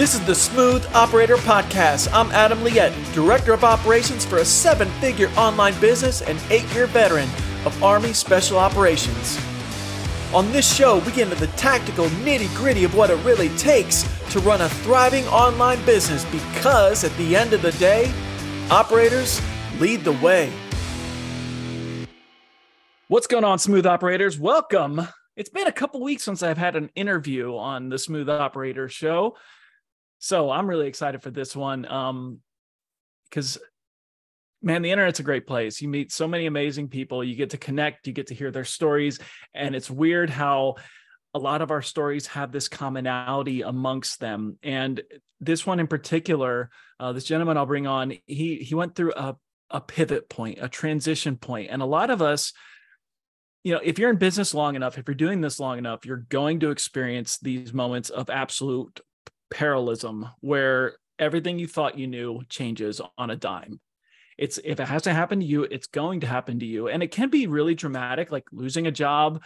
This is the Smooth Operator Podcast. I'm Adam Liette, Director of Operations for a seven figure online business and eight year veteran of Army Special Operations. On this show, we get into the tactical nitty gritty of what it really takes to run a thriving online business because at the end of the day, operators lead the way. What's going on, Smooth Operators? Welcome. It's been a couple weeks since I've had an interview on the Smooth Operator show. So I'm really excited for this one. Um, because man, the internet's a great place. You meet so many amazing people, you get to connect, you get to hear their stories. And it's weird how a lot of our stories have this commonality amongst them. And this one in particular, uh, this gentleman I'll bring on, he he went through a a pivot point, a transition point. And a lot of us, you know, if you're in business long enough, if you're doing this long enough, you're going to experience these moments of absolute parallelism where everything you thought you knew changes on a dime. It's if it has to happen to you, it's going to happen to you. And it can be really dramatic, like losing a job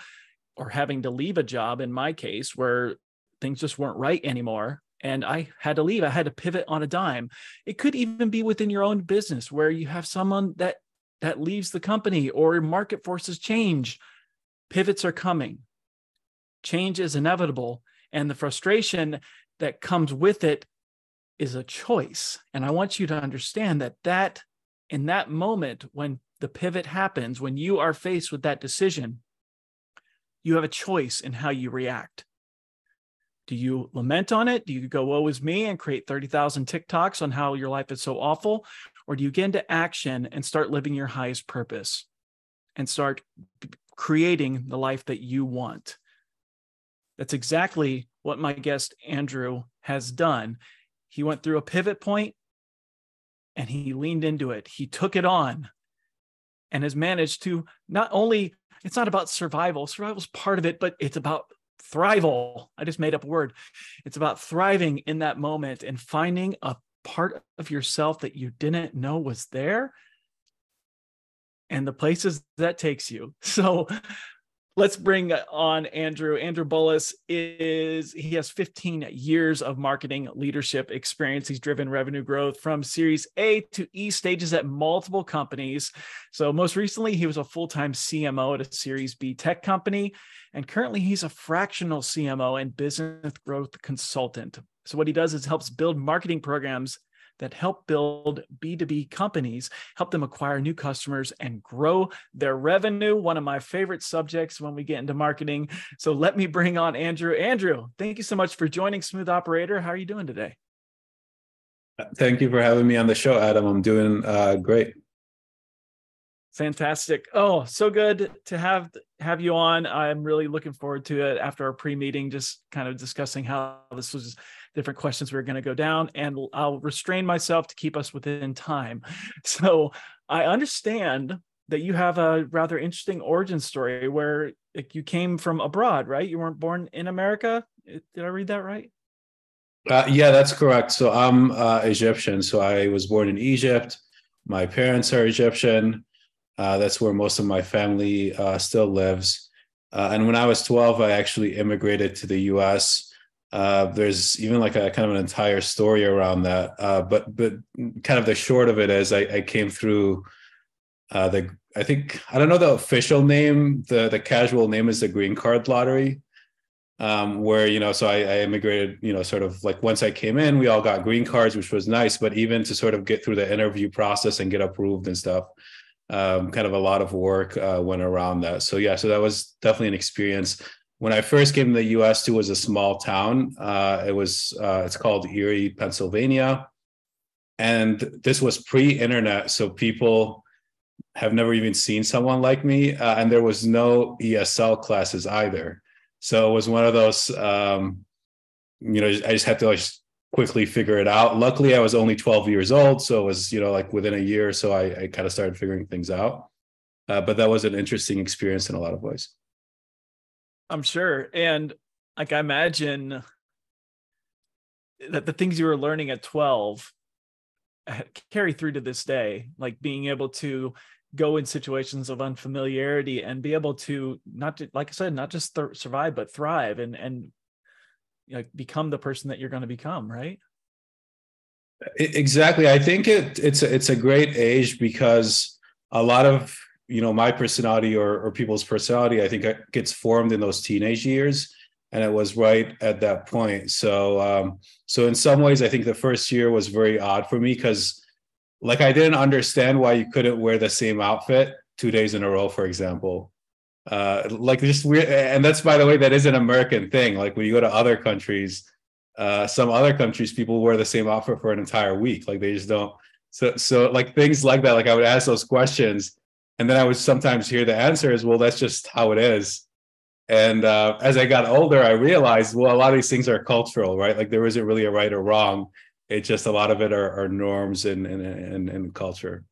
or having to leave a job in my case, where things just weren't right anymore. And I had to leave. I had to pivot on a dime. It could even be within your own business where you have someone that that leaves the company or market forces change. Pivots are coming. Change is inevitable. And the frustration that comes with it is a choice. And I want you to understand that that in that moment when the pivot happens, when you are faced with that decision, you have a choice in how you react. Do you lament on it? Do you go, woe is me, and create 30,000 TikToks on how your life is so awful? Or do you get into action and start living your highest purpose and start creating the life that you want? That's exactly what my guest Andrew has done. He went through a pivot point and he leaned into it. He took it on and has managed to not only, it's not about survival, survival's part of it, but it's about thrival. I just made up a word. It's about thriving in that moment and finding a part of yourself that you didn't know was there and the places that takes you. So let's bring on Andrew. Andrew Bolis is he has 15 years of marketing leadership experience. He's driven revenue growth from Series A to E stages at multiple companies. So most recently, he was a full-time CMO at a Series B tech company, and currently he's a fractional CMO and business growth consultant. So what he does is helps build marketing programs that help build B2B companies, help them acquire new customers and grow their revenue. One of my favorite subjects when we get into marketing. So let me bring on Andrew. Andrew, thank you so much for joining Smooth Operator. How are you doing today? Thank you for having me on the show, Adam. I'm doing uh, great. Fantastic. Oh, so good to have have you on. I'm really looking forward to it after our pre-meeting, just kind of discussing how this was different questions we are going to go down, and I'll restrain myself to keep us within time. So I understand that you have a rather interesting origin story where you came from abroad, right? You weren't born in America. Did I read that right? Uh, yeah, that's correct. So I'm uh, Egyptian. So I was born in Egypt. My parents are Egyptian. Uh, that's where most of my family uh, still lives. Uh, and when I was 12, I actually immigrated to the US uh, there's even like a kind of an entire story around that. Uh, but but kind of the short of it is I, I came through uh, the I think I don't know the official name. The the casual name is the green card lottery. Um, where you know, so I, I immigrated, you know, sort of like once I came in, we all got green cards, which was nice. But even to sort of get through the interview process and get approved and stuff, um, kind of a lot of work uh, went around that. So yeah, so that was definitely an experience when I first came to the U.S., it was a small town. Uh, it was uh, it's called Erie, Pennsylvania, and this was pre-internet, so people have never even seen someone like me, uh, and there was no ESL classes either. So it was one of those, um, you know, I just had to like quickly figure it out. Luckily, I was only 12 years old, so it was you know like within a year so, I, I kind of started figuring things out. Uh, but that was an interesting experience in a lot of ways. I'm sure. And like I imagine that the things you were learning at 12 uh, carry through to this day, like being able to go in situations of unfamiliarity and be able to not to, like I said, not just th- survive but thrive and and like become the person that you're going to become right exactly i think it it's a, it's a great age because a lot of you know my personality or, or people's personality i think gets formed in those teenage years and it was right at that point. So um so in some ways i think the first year was very odd for me because like i didn't understand why you couldn't wear the same outfit two days in a row for example. Uh like just weird and that's by the way that is an american thing. Like when you go to other countries uh some other countries people wear the same outfit for an entire week. Like they just don't so so like things like that like i would ask those questions and then i would sometimes hear the answer is well that's just how it is and uh as i got older i realized well a lot of these things are cultural right like there isn't really a right or wrong it's just a lot of it are, are norms and, and and and culture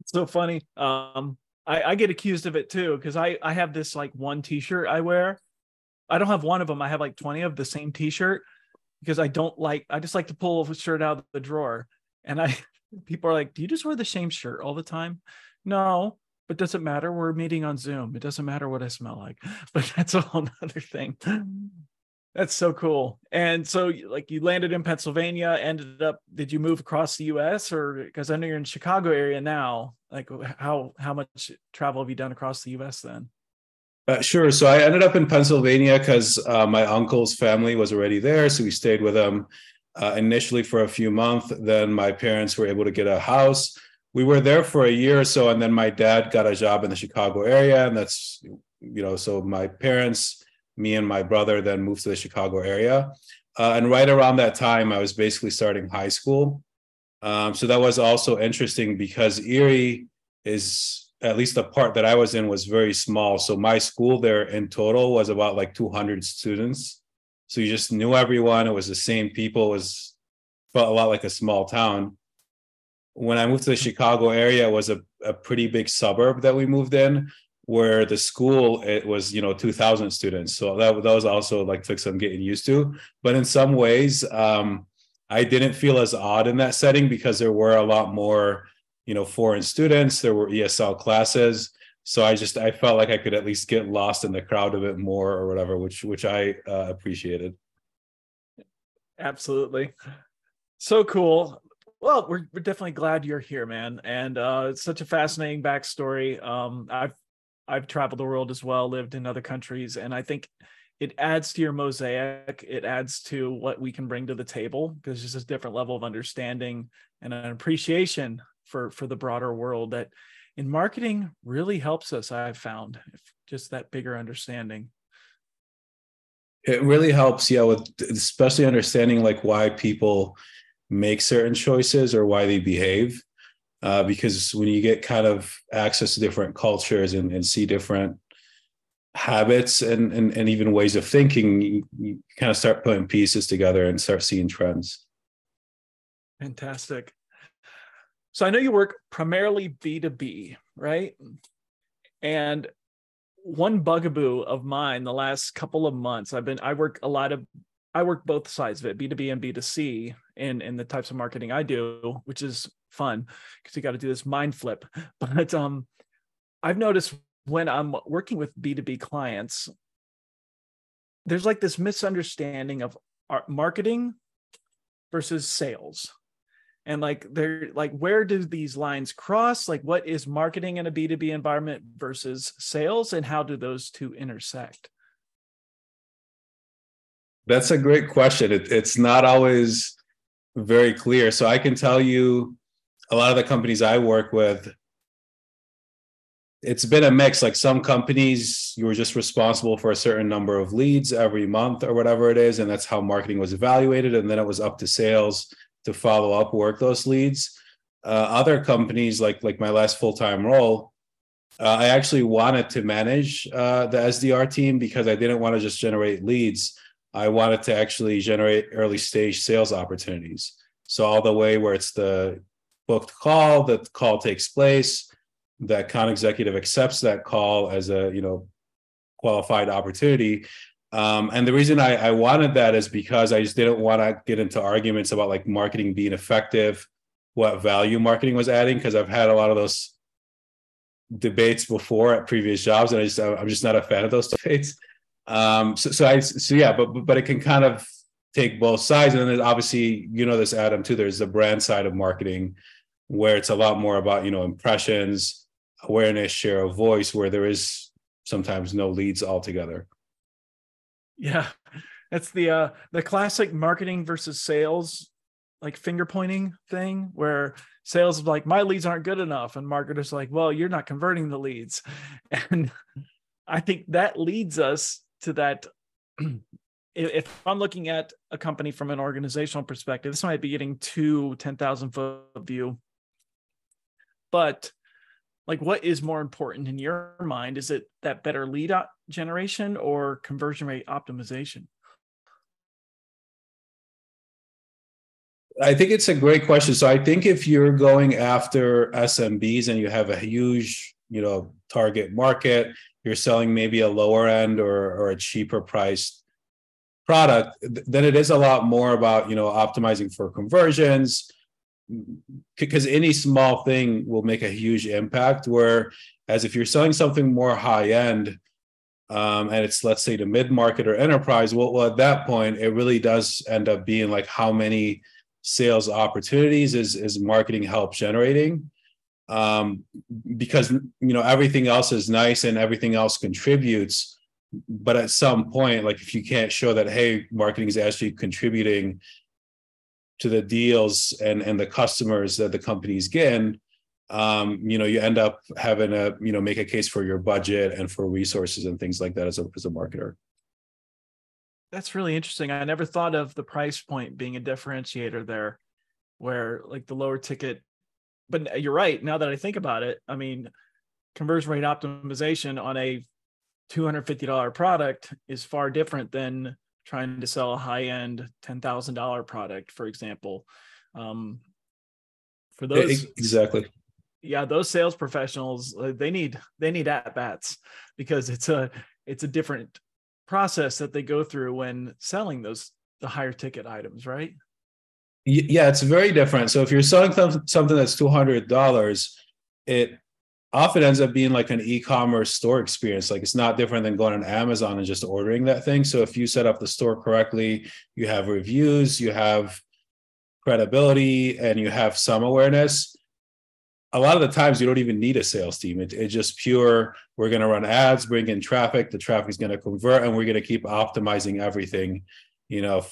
it's so funny um I, I get accused of it too because I I have this like one T-shirt I wear. I don't have one of them. I have like twenty of the same T-shirt because I don't like. I just like to pull a shirt out of the drawer, and I people are like, "Do you just wear the same shirt all the time?" No, but does it matter? We're meeting on Zoom. It doesn't matter what I smell like, but that's a whole other thing. That's so cool. And so, like, you landed in Pennsylvania. Ended up, did you move across the U.S. or because I know you're in Chicago area now? Like, how how much travel have you done across the U.S. then? Uh, sure. So I ended up in Pennsylvania because uh, my uncle's family was already there, so we stayed with them uh, initially for a few months. Then my parents were able to get a house. We were there for a year or so, and then my dad got a job in the Chicago area, and that's you know, so my parents me and my brother then moved to the Chicago area. Uh, and right around that time, I was basically starting high school. Um, so that was also interesting because Erie is, at least the part that I was in, was very small. So my school there in total was about like 200 students. So you just knew everyone. It was the same people. It was felt a lot like a small town. When I moved to the Chicago area, it was a, a pretty big suburb that we moved in where the school it was you know 2000 students so that, that was also like took some getting used to but in some ways um, i didn't feel as odd in that setting because there were a lot more you know foreign students there were esl classes so i just i felt like i could at least get lost in the crowd a bit more or whatever which which i uh, appreciated. Absolutely. So cool. Well we're, we're definitely glad you're here man. And uh, it's such a fascinating backstory. Um, i've I've traveled the world as well, lived in other countries, and I think it adds to your mosaic. It adds to what we can bring to the table because it's just a different level of understanding and an appreciation for for the broader world that in marketing really helps us. I've found just that bigger understanding. It really helps, yeah, with especially understanding like why people make certain choices or why they behave uh, because when you get kind of access to different cultures and, and see different habits and, and, and even ways of thinking, you, you kind of start putting pieces together and start seeing trends. Fantastic. So I know you work primarily B2B, right? And one bugaboo of mine the last couple of months, I've been, I work a lot of, I work both sides of it, B2B and B2C in, in the types of marketing I do, which is fun because you got to do this mind flip. But um, I've noticed when I'm working with B2B clients, there's like this misunderstanding of marketing versus sales. And like they're like, where do these lines cross? Like, what is marketing in a B2B environment versus sales, and how do those two intersect? That's a great question. It, it's not always very clear. So I can tell you a lot of the companies I work with, it's been a mix. Like some companies, you were just responsible for a certain number of leads every month or whatever it is. And that's how marketing was evaluated. And then it was up to sales to follow up, work those leads. Uh, other companies, like like my last full time role, uh, I actually wanted to manage uh, the SDR team because I didn't want to just generate leads. I wanted to actually generate early stage sales opportunities. So all the way where it's the booked call, the call takes place, the account executive accepts that call as a you know qualified opportunity. Um, and the reason I, I wanted that is because I just didn't want to get into arguments about like marketing being effective, what value marketing was adding, because I've had a lot of those debates before at previous jobs, and I just I'm just not a fan of those debates. Um, so, so I, so yeah, but, but it can kind of take both sides. And then obviously, you know, this Adam too, there's the brand side of marketing where it's a lot more about, you know, impressions, awareness, share of voice, where there is sometimes no leads altogether. Yeah. That's the uh the classic marketing versus sales like finger pointing thing where sales is like my leads aren't good enough. And marketers like well you're not converting the leads. And i think that leads us to that if i'm looking at a company from an organizational perspective this might be getting to 10,000 foot view. But like what is more important in your mind is it that better lead generation or conversion rate optimization I think it's a great question. So I think if you're going after SMBs and you have a huge, you know, target market, you're selling maybe a lower end or or a cheaper priced product, then it is a lot more about, you know, optimizing for conversions because any small thing will make a huge impact where as if you're selling something more high end um, and it's let's say the mid market or enterprise well, well at that point it really does end up being like how many sales opportunities is is marketing help generating. Um, because you know everything else is nice and everything else contributes but at some point like if you can't show that hey marketing is actually contributing to the deals and and the customers that the companies get um, you know you end up having to you know make a case for your budget and for resources and things like that as a as a marketer that's really interesting. I never thought of the price point being a differentiator there, where like the lower ticket. But you're right. Now that I think about it, I mean, conversion rate optimization on a $250 product is far different than trying to sell a high end $10,000 product, for example. Um, for those exactly yeah those sales professionals uh, they need they need at bats because it's a it's a different process that they go through when selling those the higher ticket items, right? Yeah, it's very different. So if you're selling something that's two hundred dollars, it often ends up being like an e-commerce store experience. Like it's not different than going on Amazon and just ordering that thing. So if you set up the store correctly, you have reviews, you have credibility, and you have some awareness a lot of the times you don't even need a sales team. It, it's just pure, we're going to run ads, bring in traffic, the traffic is going to convert, and we're going to keep optimizing everything, you know,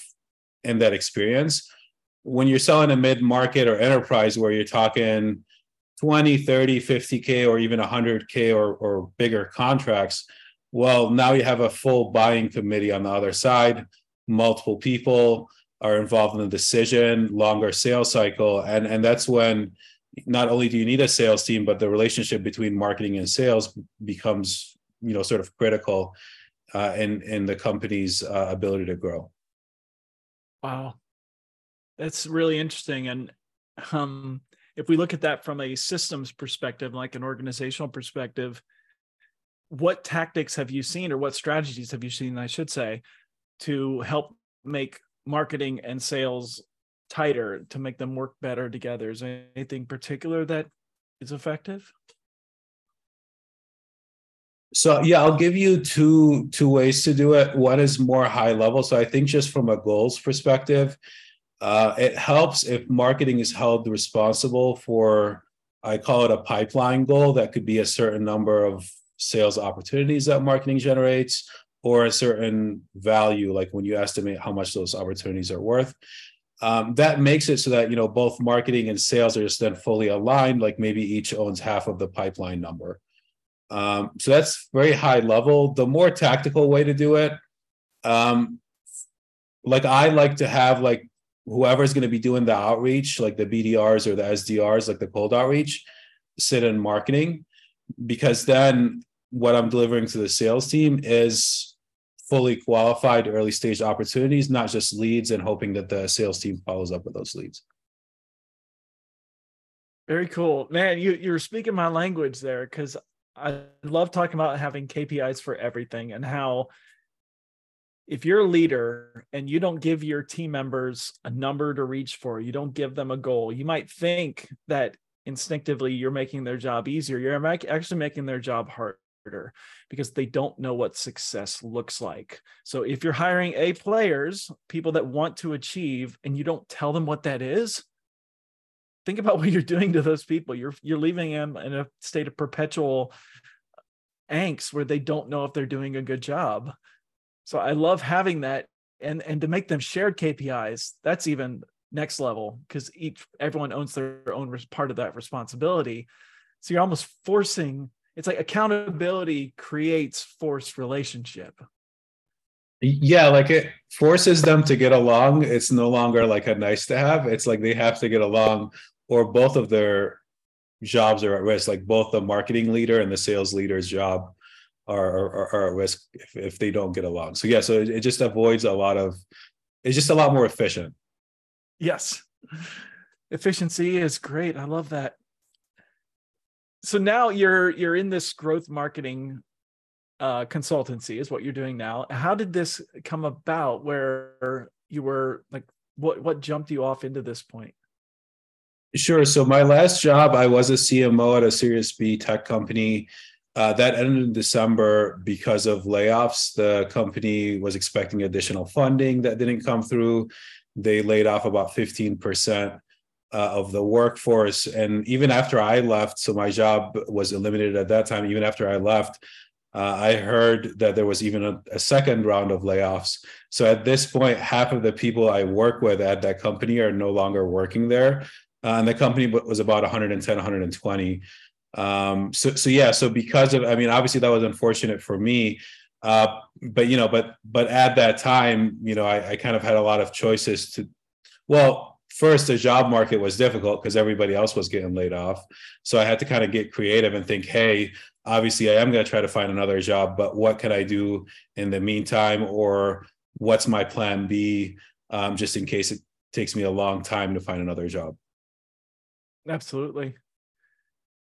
in that experience. When you're selling a mid market or enterprise where you're talking 20, 30, 50K, or even 100K or, or bigger contracts, well, now you have a full buying committee on the other side, multiple people are involved in the decision, longer sales cycle. And, and that's when not only do you need a sales team, but the relationship between marketing and sales becomes, you know, sort of critical uh, in in the company's uh, ability to grow. Wow, that's really interesting. And um, if we look at that from a systems perspective, like an organizational perspective, what tactics have you seen, or what strategies have you seen, I should say, to help make marketing and sales tighter to make them work better together? Is there anything particular that is effective? So yeah, I'll give you two two ways to do it. One is more high level. So I think just from a goals perspective, uh, it helps if marketing is held responsible for I call it a pipeline goal that could be a certain number of sales opportunities that marketing generates or a certain value like when you estimate how much those opportunities are worth. Um, that makes it so that you know both marketing and sales are just then fully aligned like maybe each owns half of the pipeline number. Um, so that's very high level. The more tactical way to do it um, like i like to have like whoever's going to be doing the outreach like the bdrs or the sdrs like the cold outreach sit in marketing because then what i'm delivering to the sales team is fully qualified early stage opportunities, not just leads and hoping that the sales team follows up with those leads. Very cool. Man, you, you're speaking my language there because I love talking about having KPIs for everything and how if you're a leader and you don't give your team members a number to reach for, you don't give them a goal, you might think that instinctively you're making their job easier. You're actually making their job harder because they don't know what success looks like. So if you're hiring A players, people that want to achieve, and you don't tell them what that is, think about what you're doing to those people. You're you're leaving them in a state of perpetual angst where they don't know if they're doing a good job. So I love having that and and to make them shared KPIs, that's even next level because each everyone owns their own part of that responsibility. So you're almost forcing it's like accountability creates forced relationship. Yeah, like it forces them to get along. It's no longer like a nice to have. It's like they have to get along, or both of their jobs are at risk. Like both the marketing leader and the sales leader's job are are, are at risk if, if they don't get along. So yeah, so it, it just avoids a lot of. It's just a lot more efficient. Yes, efficiency is great. I love that so now you're you're in this growth marketing uh, consultancy is what you're doing now. How did this come about? Where you were like, what what jumped you off into this point? Sure. So my last job, I was a CMO at a Series B tech company. Uh, that ended in December because of layoffs. The company was expecting additional funding that didn't come through. They laid off about 15% uh, of the workforce. And even after I left, so my job was eliminated at that time. Even after I left, uh, I heard that there was even a, a, second round of layoffs. So at this point, half of the people I work with at that company are no longer working there. Uh, and the company was about 110, 120. Um, so, so yeah, so because of, I mean, obviously that was unfortunate for me. Uh, but you know, but but at that time, you know, I, I kind of had a lot of choices to. Well, first the job market was difficult because everybody else was getting laid off so i had to kind of get creative and think hey obviously i am going to try to find another job but what can i do in the meantime or what's my plan b um, just in case it takes me a long time to find another job absolutely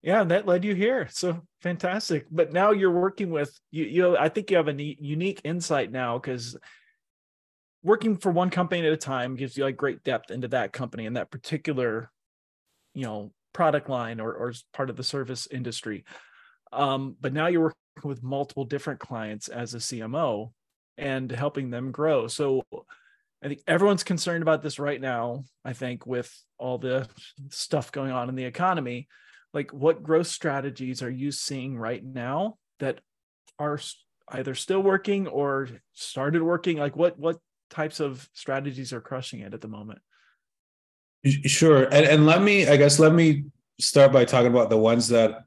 yeah that led you here. So fantastic. But now you're working with you you i think you have a unique insight now because working for one company at a time gives you like great depth into that company and that particular you know product line or, or part of the service industry. Um, but now you're working with multiple different clients as a cmo and helping them grow. So i think everyone's concerned about this right now i think with all the stuff going on in the economy like what growth strategies are you seeing right now that are either still working or started working like what what types of strategies are crushing it at the moment? Sure. And, and let me, I guess, let me start by talking about the ones that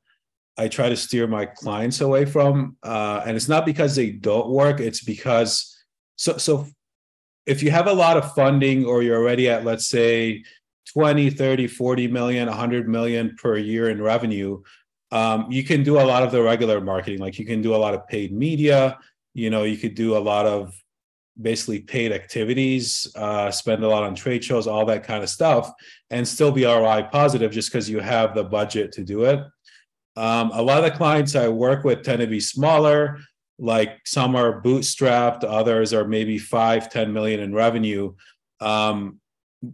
I try to steer my clients away from. Uh, and it's not because they don't work, it's because, so, so if you have a lot of funding or you're already at, let's say, 20, 30, 40 million, 100 million per year in revenue, um, you can do a lot of the regular marketing. Like you can do a lot of paid media, you know, you could do a lot of basically paid activities, uh, spend a lot on trade shows, all that kind of stuff, and still be ROI positive just because you have the budget to do it. Um, a lot of the clients I work with tend to be smaller, like some are bootstrapped, others are maybe five, 10 million in revenue. Um,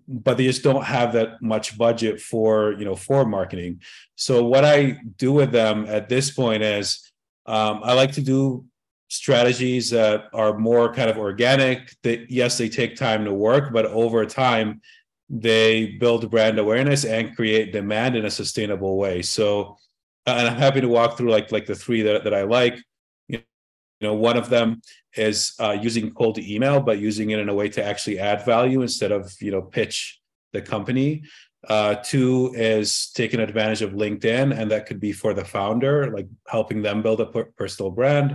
but they just don't have that much budget for you know for marketing. So what i do with them at this point is um, i like to do strategies that are more kind of organic that yes they take time to work but over time they build brand awareness and create demand in a sustainable way. So and i'm happy to walk through like like the three that, that i like. You know one of them is uh, using cold email but using it in a way to actually add value instead of you know pitch the company uh, two is taking advantage of linkedin and that could be for the founder like helping them build a personal brand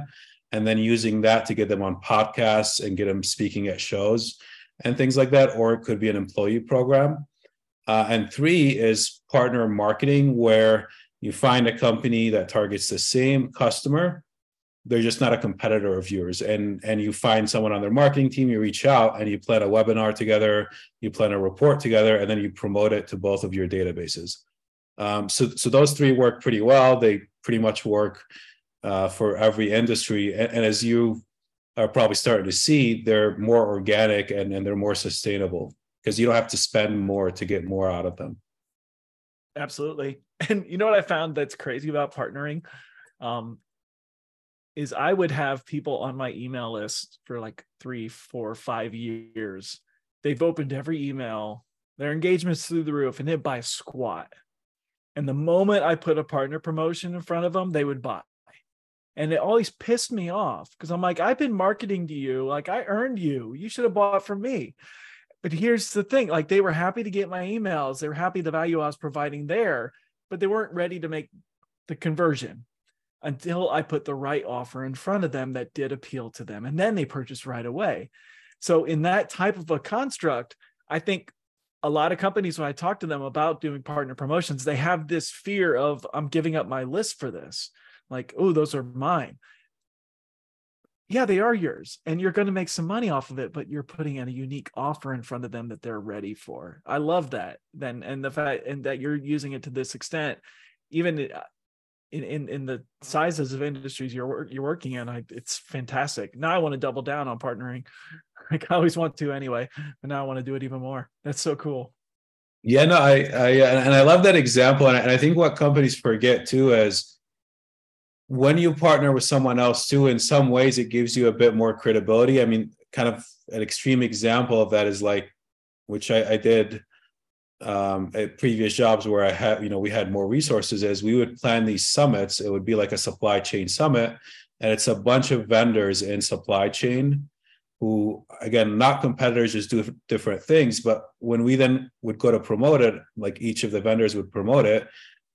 and then using that to get them on podcasts and get them speaking at shows and things like that. Or it could be an employee program. Uh, and three is partner marketing, where you find a company that targets the same customer. They're just not a competitor of yours. And, and you find someone on their marketing team, you reach out and you plan a webinar together, you plan a report together, and then you promote it to both of your databases. Um, so, so those three work pretty well. They pretty much work uh, for every industry. And, and, as you are probably starting to see, they're more organic and, and they're more sustainable because you don't have to spend more to get more out of them. Absolutely. And you know what I found that's crazy about partnering? Um, is I would have people on my email list for like three, four, five years. They've opened every email, their engagement's through the roof, and they buy a squat. And the moment I put a partner promotion in front of them, they would buy. And it always pissed me off because I'm like, I've been marketing to you. Like, I earned you. You should have bought from me. But here's the thing like, they were happy to get my emails, they were happy the value I was providing there, but they weren't ready to make the conversion until I put the right offer in front of them that did appeal to them. And then they purchased right away. So, in that type of a construct, I think a lot of companies, when I talk to them about doing partner promotions, they have this fear of, I'm giving up my list for this. Like, oh, those are mine. Yeah, they are yours. And you're going to make some money off of it, but you're putting in a unique offer in front of them that they're ready for. I love that. Then, and the fact, and that you're using it to this extent, even uh, in, in in the sizes of industries you're you're working in, I, it's fantastic. Now I want to double down on partnering. Like I always want to anyway, but now I want to do it even more. That's so cool. Yeah, no, I, I and I love that example, and I, think what companies forget too is when you partner with someone else too. In some ways, it gives you a bit more credibility. I mean, kind of an extreme example of that is like, which I, I did um, at previous jobs where I had, you know, we had more resources is we would plan these summits. It would be like a supply chain summit, and it's a bunch of vendors in supply chain who, again, not competitors, just do different things. But when we then would go to promote it, like each of the vendors would promote it.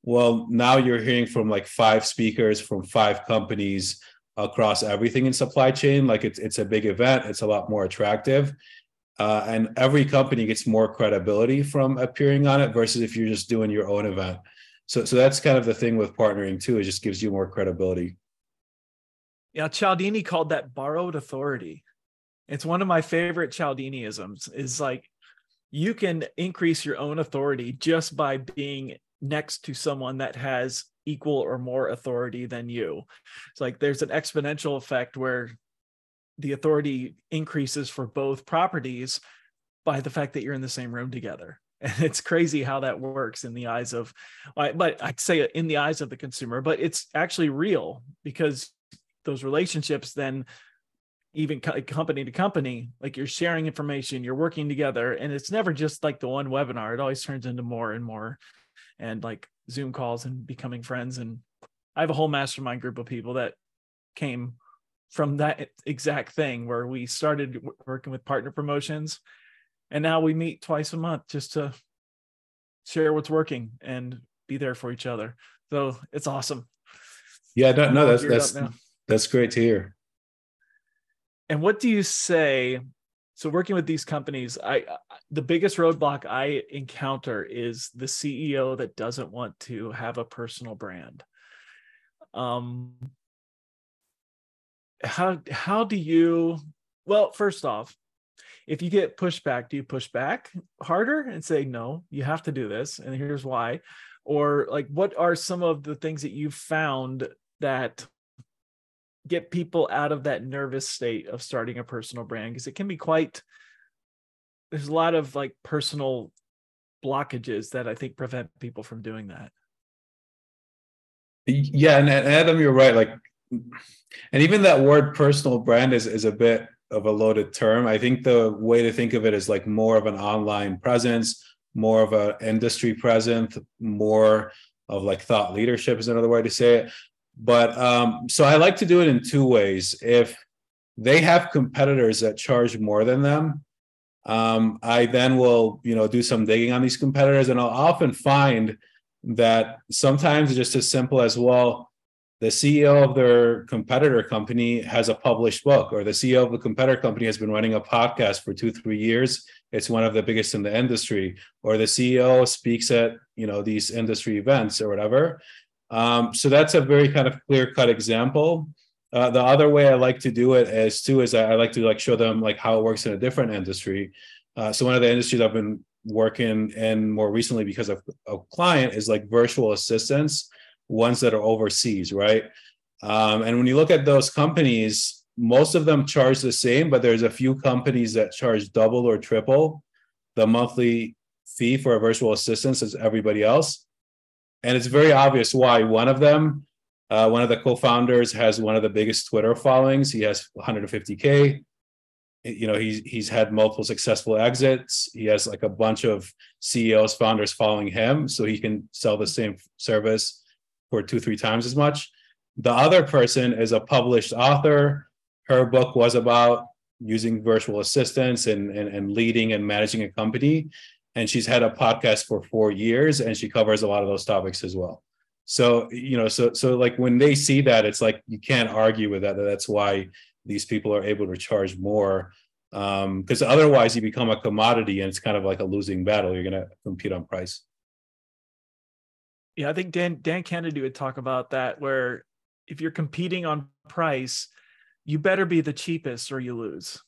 Well, now you're hearing from like five speakers from five companies across everything in supply chain. Like it's it's a big event. It's a lot more attractive uh, and every company gets more credibility from appearing on it versus if you're just doing your own event. So, so that's kind of the thing with partnering too. It just gives you more credibility. Yeah, Cialdini called that borrowed authority. It's one of my favorite Cialdiniisms. Is like you can increase your own authority just by being next to someone that has equal or more authority than you. It's like there's an exponential effect where the authority increases for both properties by the fact that you're in the same room together. And it's crazy how that works in the eyes of but i'd say in the eyes of the consumer but it's actually real because those relationships then even company to company like you're sharing information you're working together and it's never just like the one webinar. It always turns into more and more and like zoom calls and becoming friends. And i have a whole mastermind group of people that came from that exact thing where we started working with partner promotions. And now we meet twice a month just to share what's working and be there for each other. So it's awesome. Yeah no, no that's that's that's great to hear. And what do you say? So working with these companies i the biggest roadblock i encounter is the ceo that doesn't want to have a personal brand. Um how how do you well first off if you get pushback do you push back harder and say no you have to do this and here's why or like what are some of the things that you've found that get people out of that nervous state of starting a personal brand? Because it can be quite there's a lot of like personal blockages that i think prevent people from doing that. Yeah and adam you're right like and even that word personal brand is is a bit of a loaded term. I think the way to think of it is like more of an online presence, more of an industry presence, more of like thought leadership is another way to say it. But um, so I like to do it in two ways. If they have competitors that charge more than them, um, I then will you know do some digging on these competitors, and I'll often find that sometimes it's just as simple as well the CEO of their competitor company has a published book, or the CEO of the competitor company has been running a podcast for two, three years. It's one of the biggest in the industry, or the CEO speaks at you know these industry events or whatever. Um, so that's a very kind of clear cut example. Uh, the other way I like to do it is too is I like to like show them like how it works in a different industry. Uh, so one of the industries I've been working in more recently because of a client is like virtual assistants ones that are overseas, right? Um, and when you look at those companies, most of them charge the same, but there's a few companies that charge double or triple the monthly fee for a virtual assistant as everybody else. And it's very obvious why. One of them Uh, one of the co-founders has one of the biggest Twitter followings. He has 150k. You know, he's he's had multiple successful exits. He has like a bunch of CEOs, founders following him, so he can sell the same service for two, three times as much. The other person is a published author. Her book was about using virtual assistants and, and, and leading and managing a company. And she's had a podcast for four years and she covers a lot of those topics as well. So, you know, so so like when they see that, it's like you can't argue with that. That's why these people are able to charge more. Um, because otherwise you become a commodity and it's kind of like a losing battle. You're gonna compete on price. Yeah, I think Dan Dan Kennedy would talk about that where if you're competing on price, you better be the cheapest or you lose.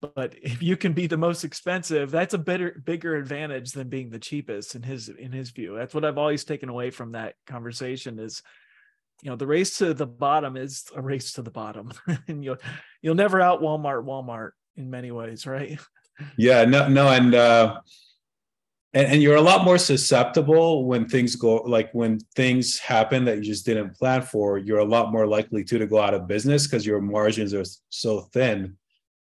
But if you can be the most expensive, that's a better bigger advantage than being the cheapest in his in his view. That's what I've always taken away from that conversation is you know the race to the bottom is a race to the bottom and you'll you'll never out walmart walmart in many ways right yeah no no and uh and, and you're a lot more susceptible when things go like when things happen that you just didn't plan for you're a lot more likely to to go out of business because your margins are so thin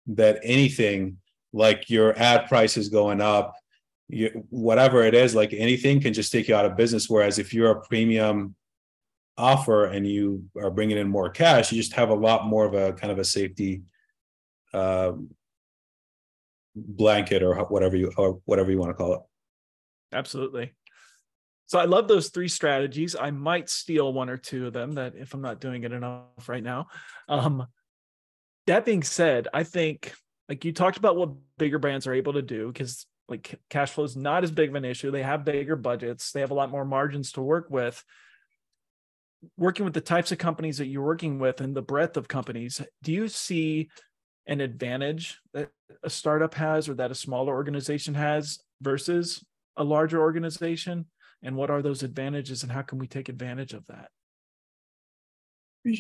that anything like your ad prices going up you, whatever it is like anything can just take you out of business. Whereas if you're a premium offer and you are bringing in more cash you just have a lot more of a kind of a safety uh, blanket or whatever you or whatever you want to call it Absolutely. So I love those three strategies. I might steal one or two of them that if I'm not doing it enough right now. Um, that being said, I think like you talked about what bigger brands are able to do because like cash flow is not as big of an issue. They have bigger budgets. They have a lot more margins to work with. Working with the types of companies that you're working with and the breadth of companies, do you see an advantage that a startup has or that a smaller organization has versus a larger organization? And what are those advantages and how can we take advantage of that?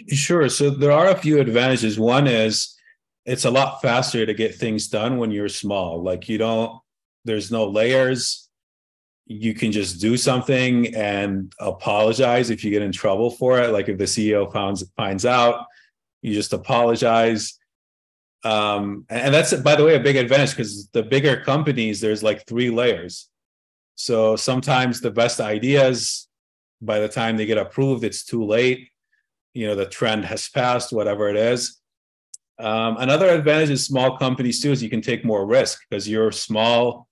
Sure. So there are a few advantages. One is it's a lot faster to get things done when you're small. Like you don't there's no layers. You can just do something and apologize if you get in trouble for it. Like if the ceo finds finds out you just apologize. Um, and that's by the way a big advantage because the bigger companies there's like three layers so sometimes the best ideas, by the time they get approved, it's too late. You know, the trend has passed, whatever it is. Um, another advantage is small companies too is you can take more risk because you're small.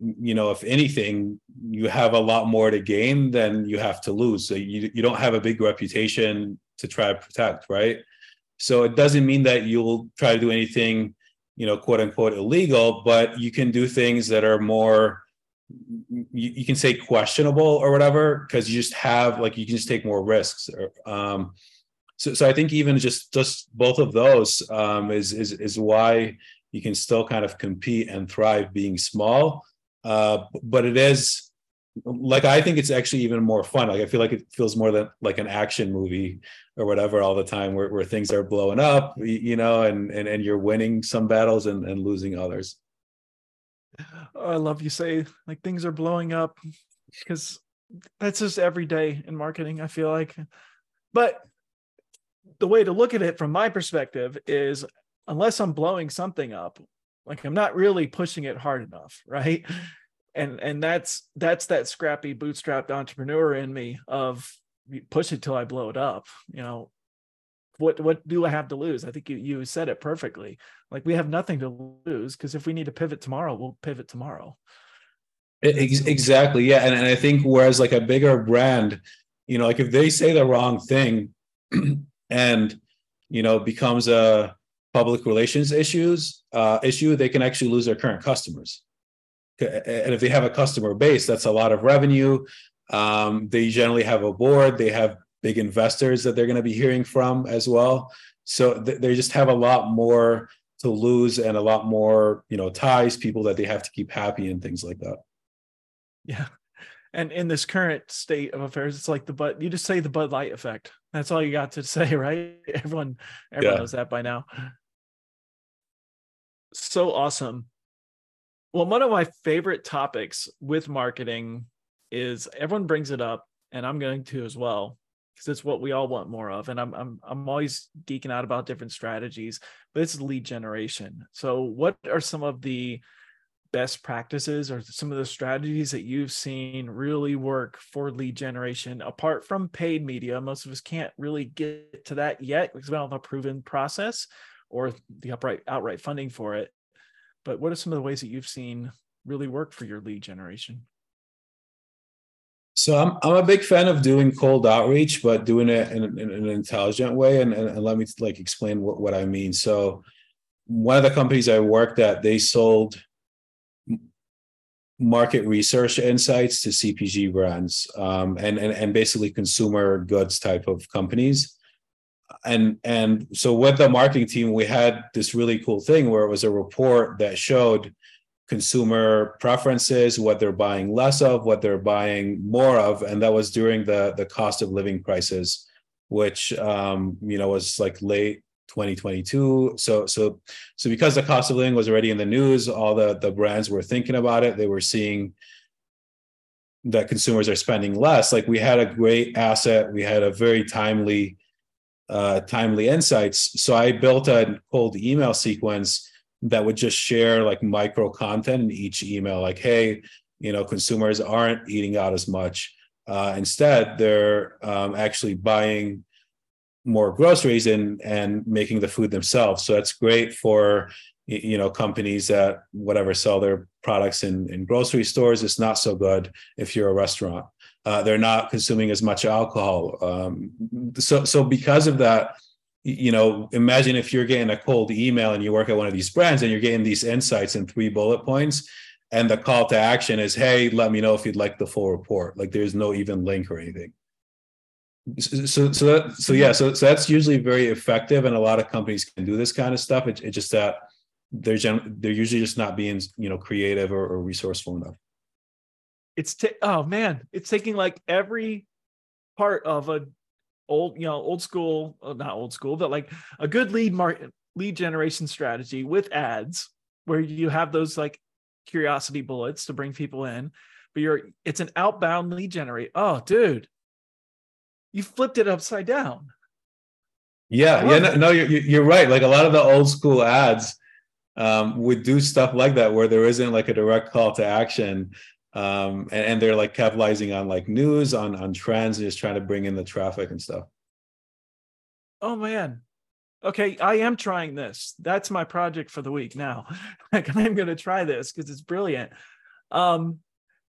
You know, if anything, you have a lot more to gain than you have to lose. So you you don't have a big reputation to try to protect, right? So it doesn't mean that you'll try to do anything, you know, quote unquote illegal, but you can do things that are more you, you can say questionable or whatever because you just have like you can just take more risks um so so i think even just just both of those um is is is why you can still kind of compete and thrive being small. Uh but it is like i think it's actually even more fun. Like i feel like it feels more than like an action movie or whatever all the time where, where things are blowing up you know and and, and you're winning some battles and, and losing others Oh, I love you say like things are blowing up because that's just every day in marketing, I feel like. But the way to look at it from my perspective is unless I'm blowing something up, like I'm not really pushing it hard enough, right? And and that's that's that scrappy bootstrapped entrepreneur in me of push it till I blow it up. You know, what what do I have to lose? I think you you said it perfectly. Like we have nothing to lose because if we need to pivot tomorrow, we'll pivot tomorrow. Exactly. Yeah. And, and I think whereas like a bigger brand, you know, like if they say the wrong thing and you know becomes a public relations issues uh, issue, they can actually lose their current customers. And if they have a customer base, that's a lot of revenue. Um, they generally have a board, they have big investors that they're going to be hearing from as well. So th- they just have a lot more to lose and a lot more, you know, ties, people that they have to keep happy and things like that. Yeah. And in this current state of affairs, it's like the but you just say the Bud Light effect. That's all you got to say, right? Everyone, everyone yeah. knows that by now. So awesome. Well, one of my favorite topics with marketing is everyone brings it up, and I'm going to as well because it's what we all want more of. And I'm I'm I'm always geeking out about different strategies, but it's lead generation. So what are some of the best practices or some of the strategies that you've seen really work for lead generation apart from paid media? Most of us can't really get to that yet because we don't have a proven process or the upright outright funding for it. But what are some of the ways that you've seen really work for your lead generation? So I'm I'm a big fan of doing cold outreach, but doing it in, in, in an intelligent way. And, and, and, let me like explain what, what I mean. So one of the companies I worked at, they sold market research insights to CPG brands um, and, and and basically consumer goods type of companies. And and so with the marketing team, we had this really cool thing where it was a report that showed consumer preferences, what they're buying less of, what they're buying more of, and that was during the the cost of living crisis, which um, you know was like late 2022. So so so because the cost of living was already in the news, all the the brands were thinking about it. They were seeing that consumers are spending less. Like we had a great asset, we had a very timely uh, timely insights. So I built a cold email sequence that would just share like micro content in each email, like, hey, you know, consumers aren't eating out as much. Uh, instead, they're um, actually buying more groceries and and making the food themselves. So that's great for you know companies that whatever sell their products in in grocery stores. It's not so good if you're a restaurant. Uh, they're not consuming as much alcohol. Um, so so because of that, you know, imagine if you're getting a cold email and you work at one of these brands and you're getting these insights in three bullet points. And the call to action is, hey, let me know if you'd like the full report. Like there's no even link or anything so so that so yeah so, so that's usually very effective and a lot of companies can do this kind of stuff it's it just that they're gen- they're usually just not being you know creative or, or resourceful enough it's t- oh man it's taking like every part of a old you know old school, not old school but like a good lead market lead generation strategy with ads where you have those like curiosity bullets to bring people in but you're it's an outbound lead generate oh dude you flipped it upside down. Yeah, yeah, no, no, you're you're right. Like a lot of the old school ads um, would do stuff like that, where there isn't like a direct call to action, um, and, and they're like capitalizing on like news, on on trends, and just trying to bring in the traffic and stuff. Oh man, okay, I am trying this. That's my project for the week now. like I'm going to try this because it's brilliant. Um,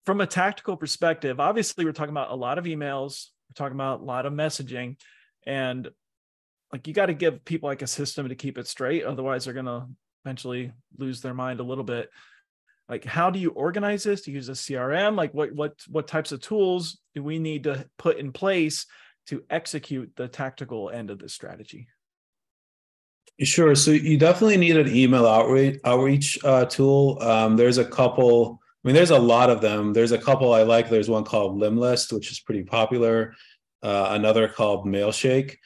from a tactical perspective, obviously we're talking about a lot of emails, we're talking about a lot of messaging and like you got to give people like a system to keep it straight otherwise they're going to eventually lose their mind a little bit like how do you organize this do you use a crm like what what what types of tools do we need to put in place to execute the tactical end of this strategy sure so you definitely need an email outreach outreach uh, tool um, there's a couple I mean, there's a lot of them. There's a couple I like. There's one called lemlist, which is pretty popular. Uh, another called Mailshake.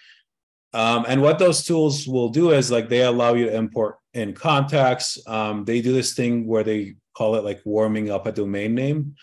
Um, and what those tools will do is like they allow you to import in contacts. Um, they do this thing where they call it like warming up a domain name.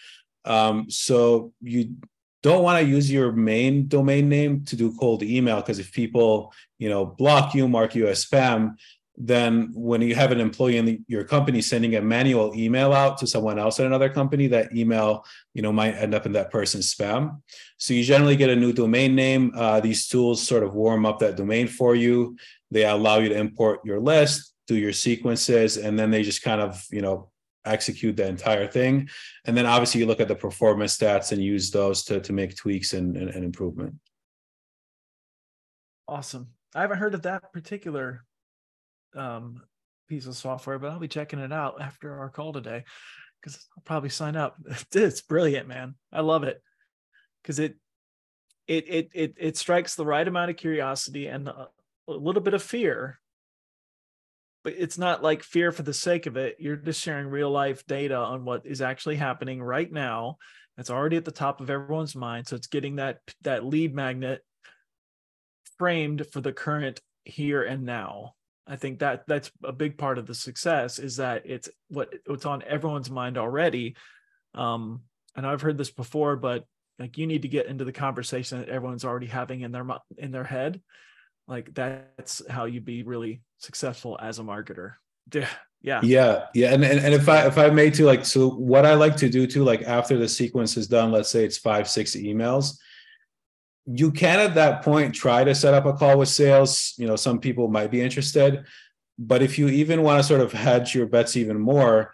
Um, so you don't want to use your main domain name to do cold email because if people you know block you, mark you as spam, then when you have an employee in the, your company sending a manual email out to someone else at another company that email you know might end up in that person's spam. So you generally get a new domain name. Uh, these tools sort of warm up that domain for you. They allow you to import your list do your sequences and then they just kind of you know execute the entire thing and then obviously you look at the performance stats and use those to, to make tweaks and, and, and improvement awesome i haven't heard of that particular um, piece of software, but I'll be checking it out after our call today because I'll probably sign up. it's brilliant, man. I love it because it, it it it it strikes the right amount of curiosity and a, a little bit of fear, but it's not like fear for the sake of it. You're just sharing real life data on what is actually happening right now. That's already at the top of everyone's mind. So it's getting that that lead magnet framed for the current here and now I think that that's a big part of the success is that it's what what's on everyone's mind already. Um, and I've heard this before, but like you need to get into the conversation that everyone's already having in their in their head like that's how you be really successful as a marketer. Yeah. Yeah yeah and, and and if i if i made to like so what i like to do too like after the sequence is done let's say it's five six emails you can at that point try to set up a call with sales. You know some people might be interested but if you even want to sort of hedge your bets even more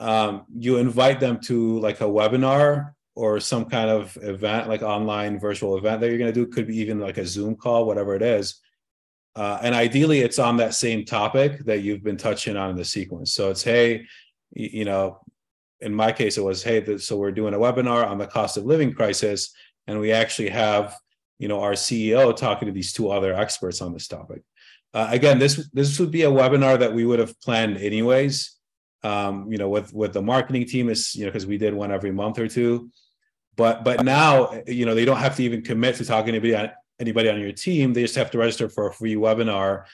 um, you invite them to like a webinar or some kind of event like online virtual event that you're going to do could be even like a zoom call whatever it is. Uh, and ideally it's on that same topic that you've been touching on in the sequence. So it's hey you know in my case it was hey so we're doing a webinar on the cost of living crisis and we actually have you know our ceo talking to these two other experts on this topic. Uh, again this this would be a webinar that we would have planned anyways. Um, you know with with the marketing team is you know because we did one every month or two but but now you know they don't have to even commit to talking to anybody on anybody on your team. They just have to register for a free webinar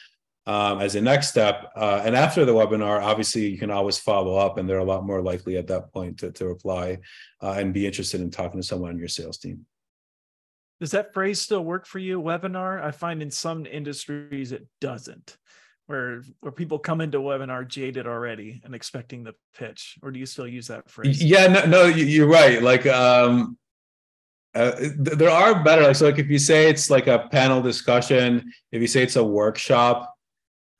um, as a next step. Uh, and after the webinar obviously you can always follow up and they're a lot more likely at that point to, to reply uh, and be interested in talking to someone on your sales team. Does that phrase still work for you, webinar? I find in some industries it doesn't, where where people come into webinar jaded already and expecting the pitch. Or do you still use that phrase? Yeah, no, no, you're right. Like, um, uh, there are better. Like, so like if you say it's like a panel discussion, if you say it's a workshop,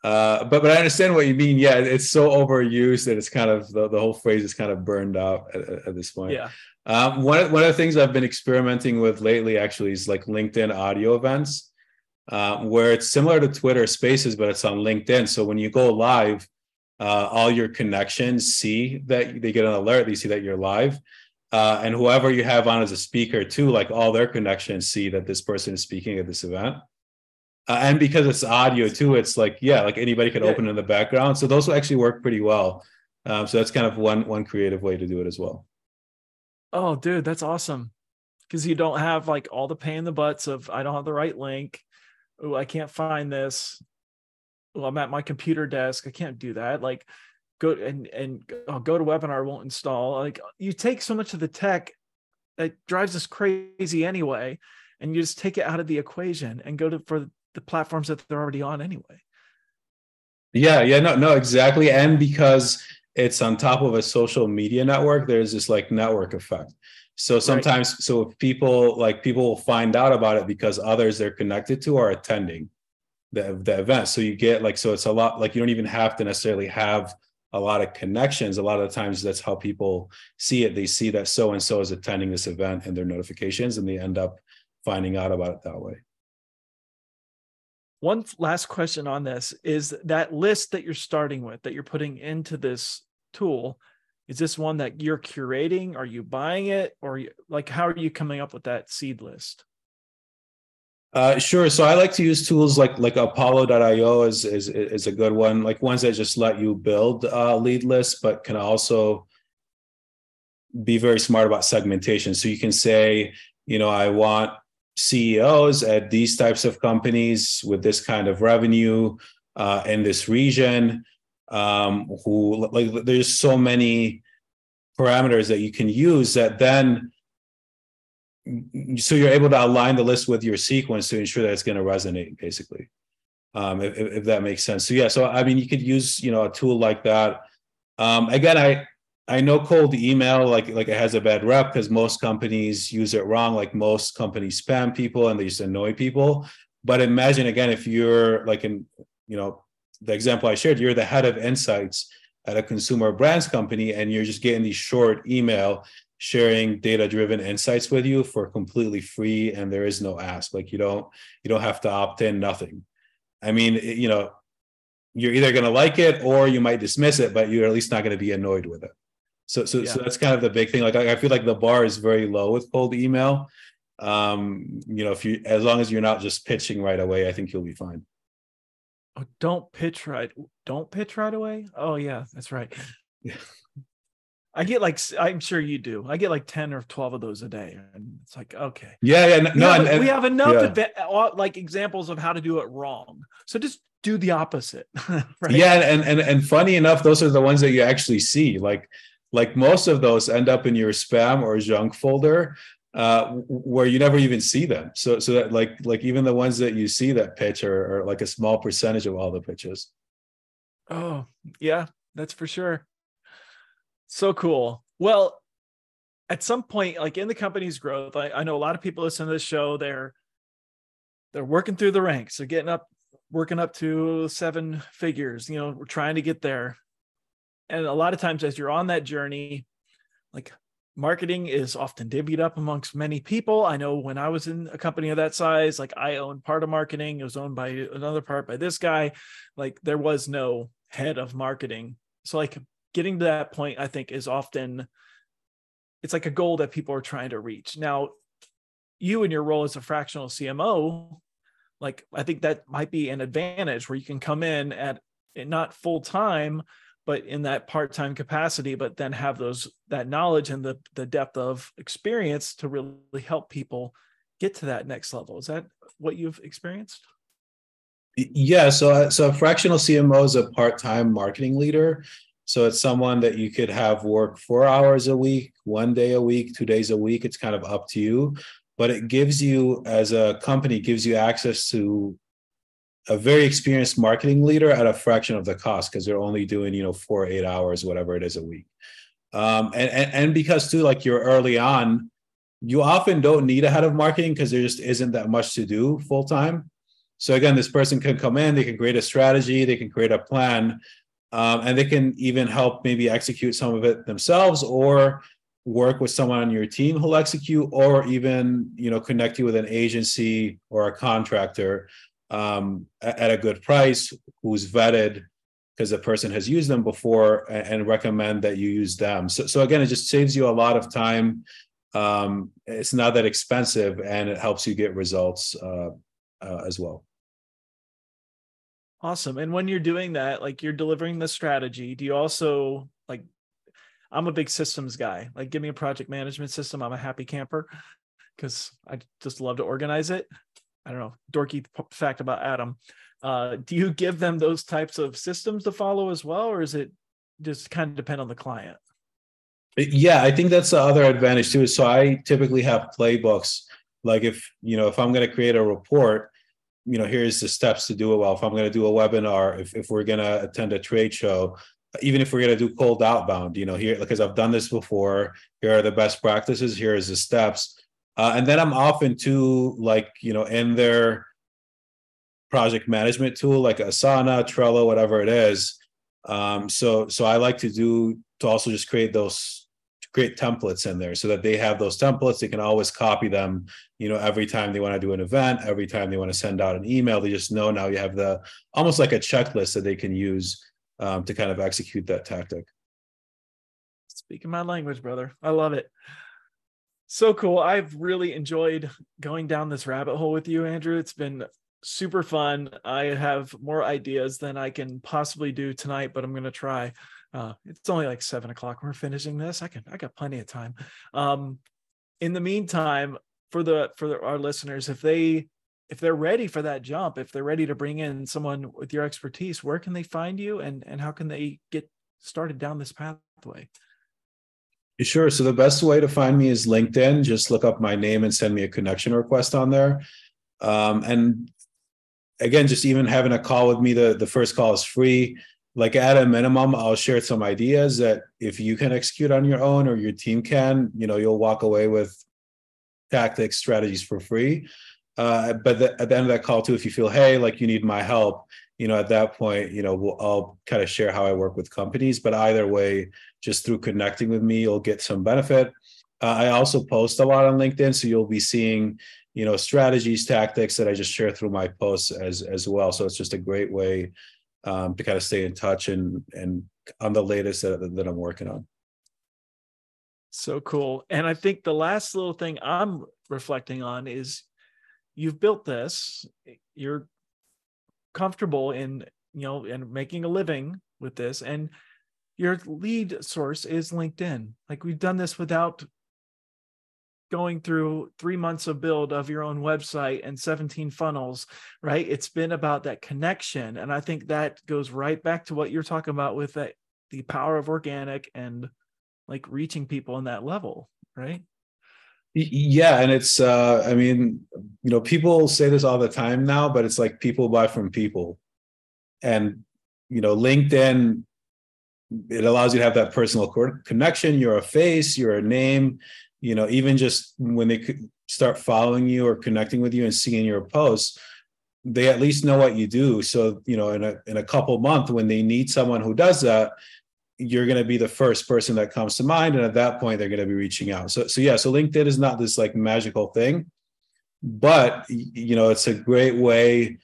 uh, but but I understand what you mean. Yeah, it's so overused that it's kind of the, the whole phrase is kind of burned out at, at this point. Yeah. Um, one, of, one of the things I've been experimenting with lately actually is like LinkedIn audio events, uh, where it's similar to Twitter Spaces, but it's on LinkedIn. So when you go live, uh, all your connections see that they get an alert, they see that you're live. Uh, and whoever you have on as a speaker too, like all their connections see that this person is speaking at this event. Uh, and because it's audio too, it's like yeah, like anybody could yeah. open in the background. So those will actually work pretty well. Um, so that's kind of one one creative way to do it as well. Oh, dude, that's awesome. Because you don't have like all the pain in the butts of I don't have the right link. Oh, I can't find this. Oh, I'm at my computer desk. I can't do that. Like go and and oh, GoToWebinar won't install. Like you take so much of the tech that drives us crazy anyway, and you just take it out of the equation and go to for the platforms that they're already on anyway. Yeah, yeah, no, no, exactly. And because it's on top of a social media network there's this like network effect so sometimes right. so if people like people will find out about it because others they're connected to are attending the, the event. So you get like so it's a lot like you don't even have to necessarily have a lot of connections. A lot of the times that's how people see it. They see that so and so is attending this event in their notifications and they end up finding out about it that way. One last question on this is that list that you're starting with that you're putting into this tool is this one that you're curating are you buying it or you, like how are you coming up with that seed list uh, sure. So I like to use tools like like Apollo.io is is is a good one. Like ones that just let you build uh, lead lists, but can also be very smart about segmentation. So you can say, you know, I want CEOs at these types of companies with this kind of revenue uh, in this region um, who like there's so many parameters that you can use that then so you're able to align the list with your sequence to ensure that it's going to resonate basically um, if, if that makes sense so yeah so i mean you could use you know a tool like that um, again i I know cold email like like it has a bad rep because most companies use it wrong. Like most companies spam people and they just annoy people. But imagine again if you're like in you know the example I shared, you're the head of insights at a consumer brands company, and you're just getting these short email sharing data driven insights with you for completely free and there is no ask like you don't you don't have to opt in nothing i mean you know you're either going to like it or you might dismiss it but you're at least not going to be annoyed with it so, so, yeah. so that's kind of the big thing. Like, I, I feel like the bar is very low with cold email. Um, you know, if you, as long as you're not just pitching right away, I think you'll be fine. Oh, don't pitch right. Don't pitch right away. Oh yeah, that's right. Yeah. I get like I'm sure you do. I get like ten or twelve of those a day, and it's like okay. Yeah, yeah. No, we, have, and, we have enough yeah. Uh, like examples of how to do it wrong. So just do the opposite. right? Yeah, and and and funny enough, those are the ones that you actually see. Like like most of those end up in your spam or junk folder uh, where you never even see them. So so that like like even the ones that you see that pitch are, are like a small percentage of all the pitches. Oh yeah, that's for sure. So cool. Well, at some point, like in the company's growth, I, I know a lot of people listen to this show. They're they're working through the ranks. They're getting up, working up to seven figures. You know, we're trying to get there. And a lot of times, as you're on that journey, like marketing is often divvied up amongst many people. I know when I was in a company of that size, like I owned part of marketing, it was owned by another part by this guy. Like there was no head of marketing. So like getting to that point, I think is often it's like a goal that people are trying to reach. Now, you and your role as a fractional CMO, like I think that might be an advantage where you can come in at not full time, but in that part-time capacity but then have those that knowledge and the the depth of experience to really help people get to that next level. Is that what you've experienced? Yeah so so a fractional cmo is a part-time marketing leader. So it's someone that you could have work four hours a week one day a week two days a week. It's kind of up to you. But it gives you as a company gives you access to a very experienced marketing leader at a fraction of the cost because they're only doing you know four eight hours whatever it is a week. Um, and, and and because too like you're early on you often don't need a head of marketing because there just isn't that much to do full time so again this person can come in they can create a strategy they can create a plan um, and they can even help maybe execute some of it themselves or work with someone on your team who'll execute or even you know connect you with an agency or a contractor um, at a good price who's vetted because the person has used them before and, recommend that you use them. So, so again, it just saves you a lot of time. Um, it's not that expensive and it helps you get results uh, uh, as well. Awesome. And when you're doing that, like you're delivering the strategy, do you also like, I'm a big systems guy. Like, give me a project management system. I'm a happy camper because I just love to organize it. I don't know, dorky fact about Adam. Uh, do you give them those types of systems to follow as well, or is it just kind of depend on the client? Yeah, I think that's the other advantage too. So I typically have playbooks. Like if you know if I'm going to create a report, you know here's the steps to do it well. If I'm going to do a webinar, if if we're going to attend a trade show, even if we're going to do cold outbound, you know here because I've done this before. Here are the best practices. Here is the steps uh, and then I'm often too like, you know, in their project management tool, like Asana, Trello, whatever it is. Um, so so I like to do to also just create those create templates in there so that they have those templates. They can always copy them, you know, every time they want to do an event, every time they want to send out an email. They just know now you have the almost like a checklist that they can use um, to kind of execute that tactic. Speaking my language, brother. I love it. So cool. I've really enjoyed going down this rabbit hole with you, Andrew. It's been super fun. I have more ideas than I can possibly do tonight, but I'm going to try. Uh, it's only like seven o'clock. We're finishing this. I can, I got plenty of time. Um, in the meantime, for the, for the, our listeners, if they, if they're ready for that jump, if they're ready to bring in someone with your expertise, where can they find you and, and how can they get started down this pathway? Sure. So the best way to find me is LinkedIn. Just look up my name and send me a connection request on there. Um, and again, just even having a call with me, the, the first call is free. Like at a minimum, I'll share some ideas that if you can execute on your own or your team can, you know, you'll walk away with tactics, strategies for free. Uh, but the, at the end of that call too, if you feel, hey, like you need my help, you know, at that point, you know, we'll, I'll kind of share how I work with companies. But either way, just through connecting with me, you'll get some benefit. Uh, I also post a lot on LinkedIn, so you'll be seeing, you know, strategies, tactics that I just share through my posts as as well. So it's just a great way um, to kind of stay in touch and and on the latest that, that I'm working on. So cool. And I think the last little thing I'm reflecting on is you've built this. You're comfortable in you know and making a living with this. And your lead source is linkedin. Like we've done this without going through three months of build of your own website and 17 funnels right? It's been about that connection. And i think that goes right back to what you're talking about with that the power of organic and like reaching people in that level right Yeah, and it's uh I mean, you know, people say this all the time now, but it's like people buy from people. And you know, LinkedIn it allows you to have that personal connection, you're a face, you're a name, you know, even just when they start following you or connecting with you and seeing your posts, they at least know what you do. So, you know, in a in a couple months when they need someone who does that, you're going to be the first person that comes to mind and at that point they're going to be reaching out. So so yeah so linkedin is not this like magical thing but you know it's a great way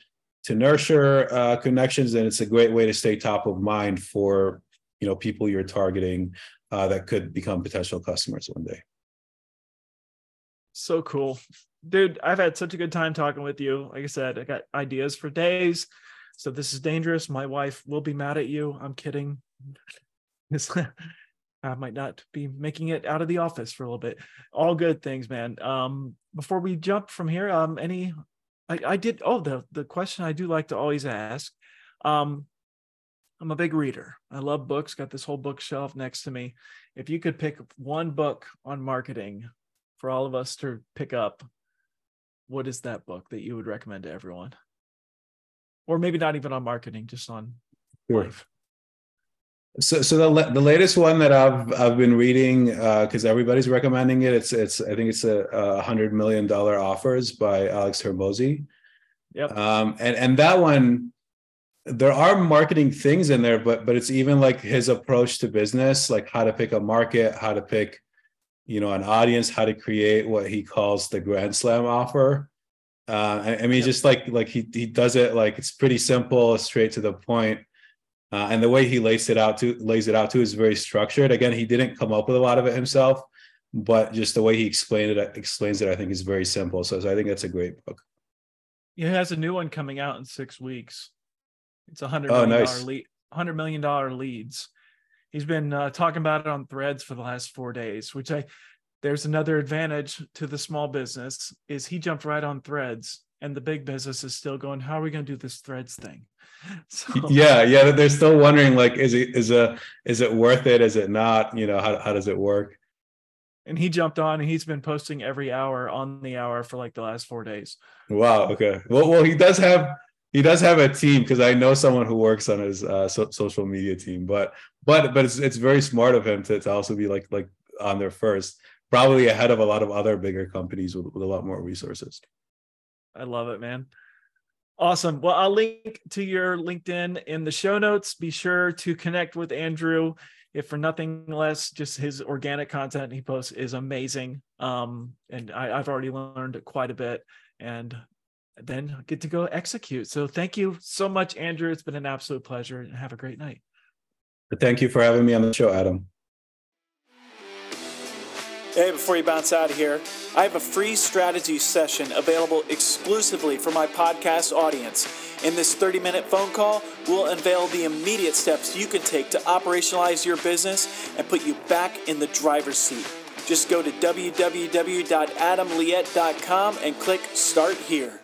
to nurture uh, connections and it's a great way to stay top of mind for you know people you're targeting uh, that could become potential customers one day. So cool. Dude i've had such a good time talking with you. Like i said i got ideas for days. So this is dangerous. My wife will be mad at you. I'm kidding I might not be making it out of the office for a little bit. All good things, man. Um, before we jump from here, um, any, I, I did. Oh, the the question I do like to always ask. Um, I'm a big reader. I love books. Got this whole bookshelf next to me. If you could pick one book on marketing for all of us to pick up, what is that book that you would recommend to everyone? Or maybe not even on marketing, just on sure. life. So, so the the latest one that I've I've been reading because uh, everybody's recommending it. It's it's I think it's a, a hundred million dollar offers by Alex Hormozi. Yep. Um, and and that one, there are marketing things in there, but but it's even like his approach to business, like how to pick a market, how to pick, you know, an audience, how to create what he calls the grand slam offer. Uh, I, I mean, yep. just like like he he does it like it's pretty simple, straight to the point uh, and the way he lays it out to lays it out to is very structured. Again, he didn't come up with a lot of it himself, but just the way he explained it explains it, I think, is very simple. So, so I think that's a great book. He has a new one coming out in six weeks. It's a hundred oh, million nice. lead, hundred million dollar leads. He's been uh, talking about it on Threads for the last four days, which I there's another advantage to the small business is he jumped right on Threads, and the big business is still going. How are we going to do this Threads thing? So. Yeah, yeah, they're still wondering like, is it is a is it worth it? Is it not? You know, how how does it work? And he jumped on, and he's been posting every hour on the hour for like the last four days. Wow. Okay. Well, well, he does have he does have a team because I know someone who works on his uh, so, social media team. But but but it's it's very smart of him to, to also be like like on there first, probably ahead of a lot of other bigger companies with, with a lot more resources. I love it, man. Awesome. Well, I'll link to your LinkedIn in the show notes. Be sure to connect with Andrew. If for nothing less, just his organic content he posts is amazing. Um, and I, I've already learned quite a bit and then get to go execute. So thank you so much, Andrew. It's been an absolute pleasure and have a great night. Thank you for having me on the show, Adam. Hey, before you bounce out of here, I have a free strategy session available exclusively for my podcast audience. In this 30 minute phone call, we'll unveil the immediate steps you can take to operationalize your business and put you back in the driver's seat. Just go to www.adamliette.com and click Start Here.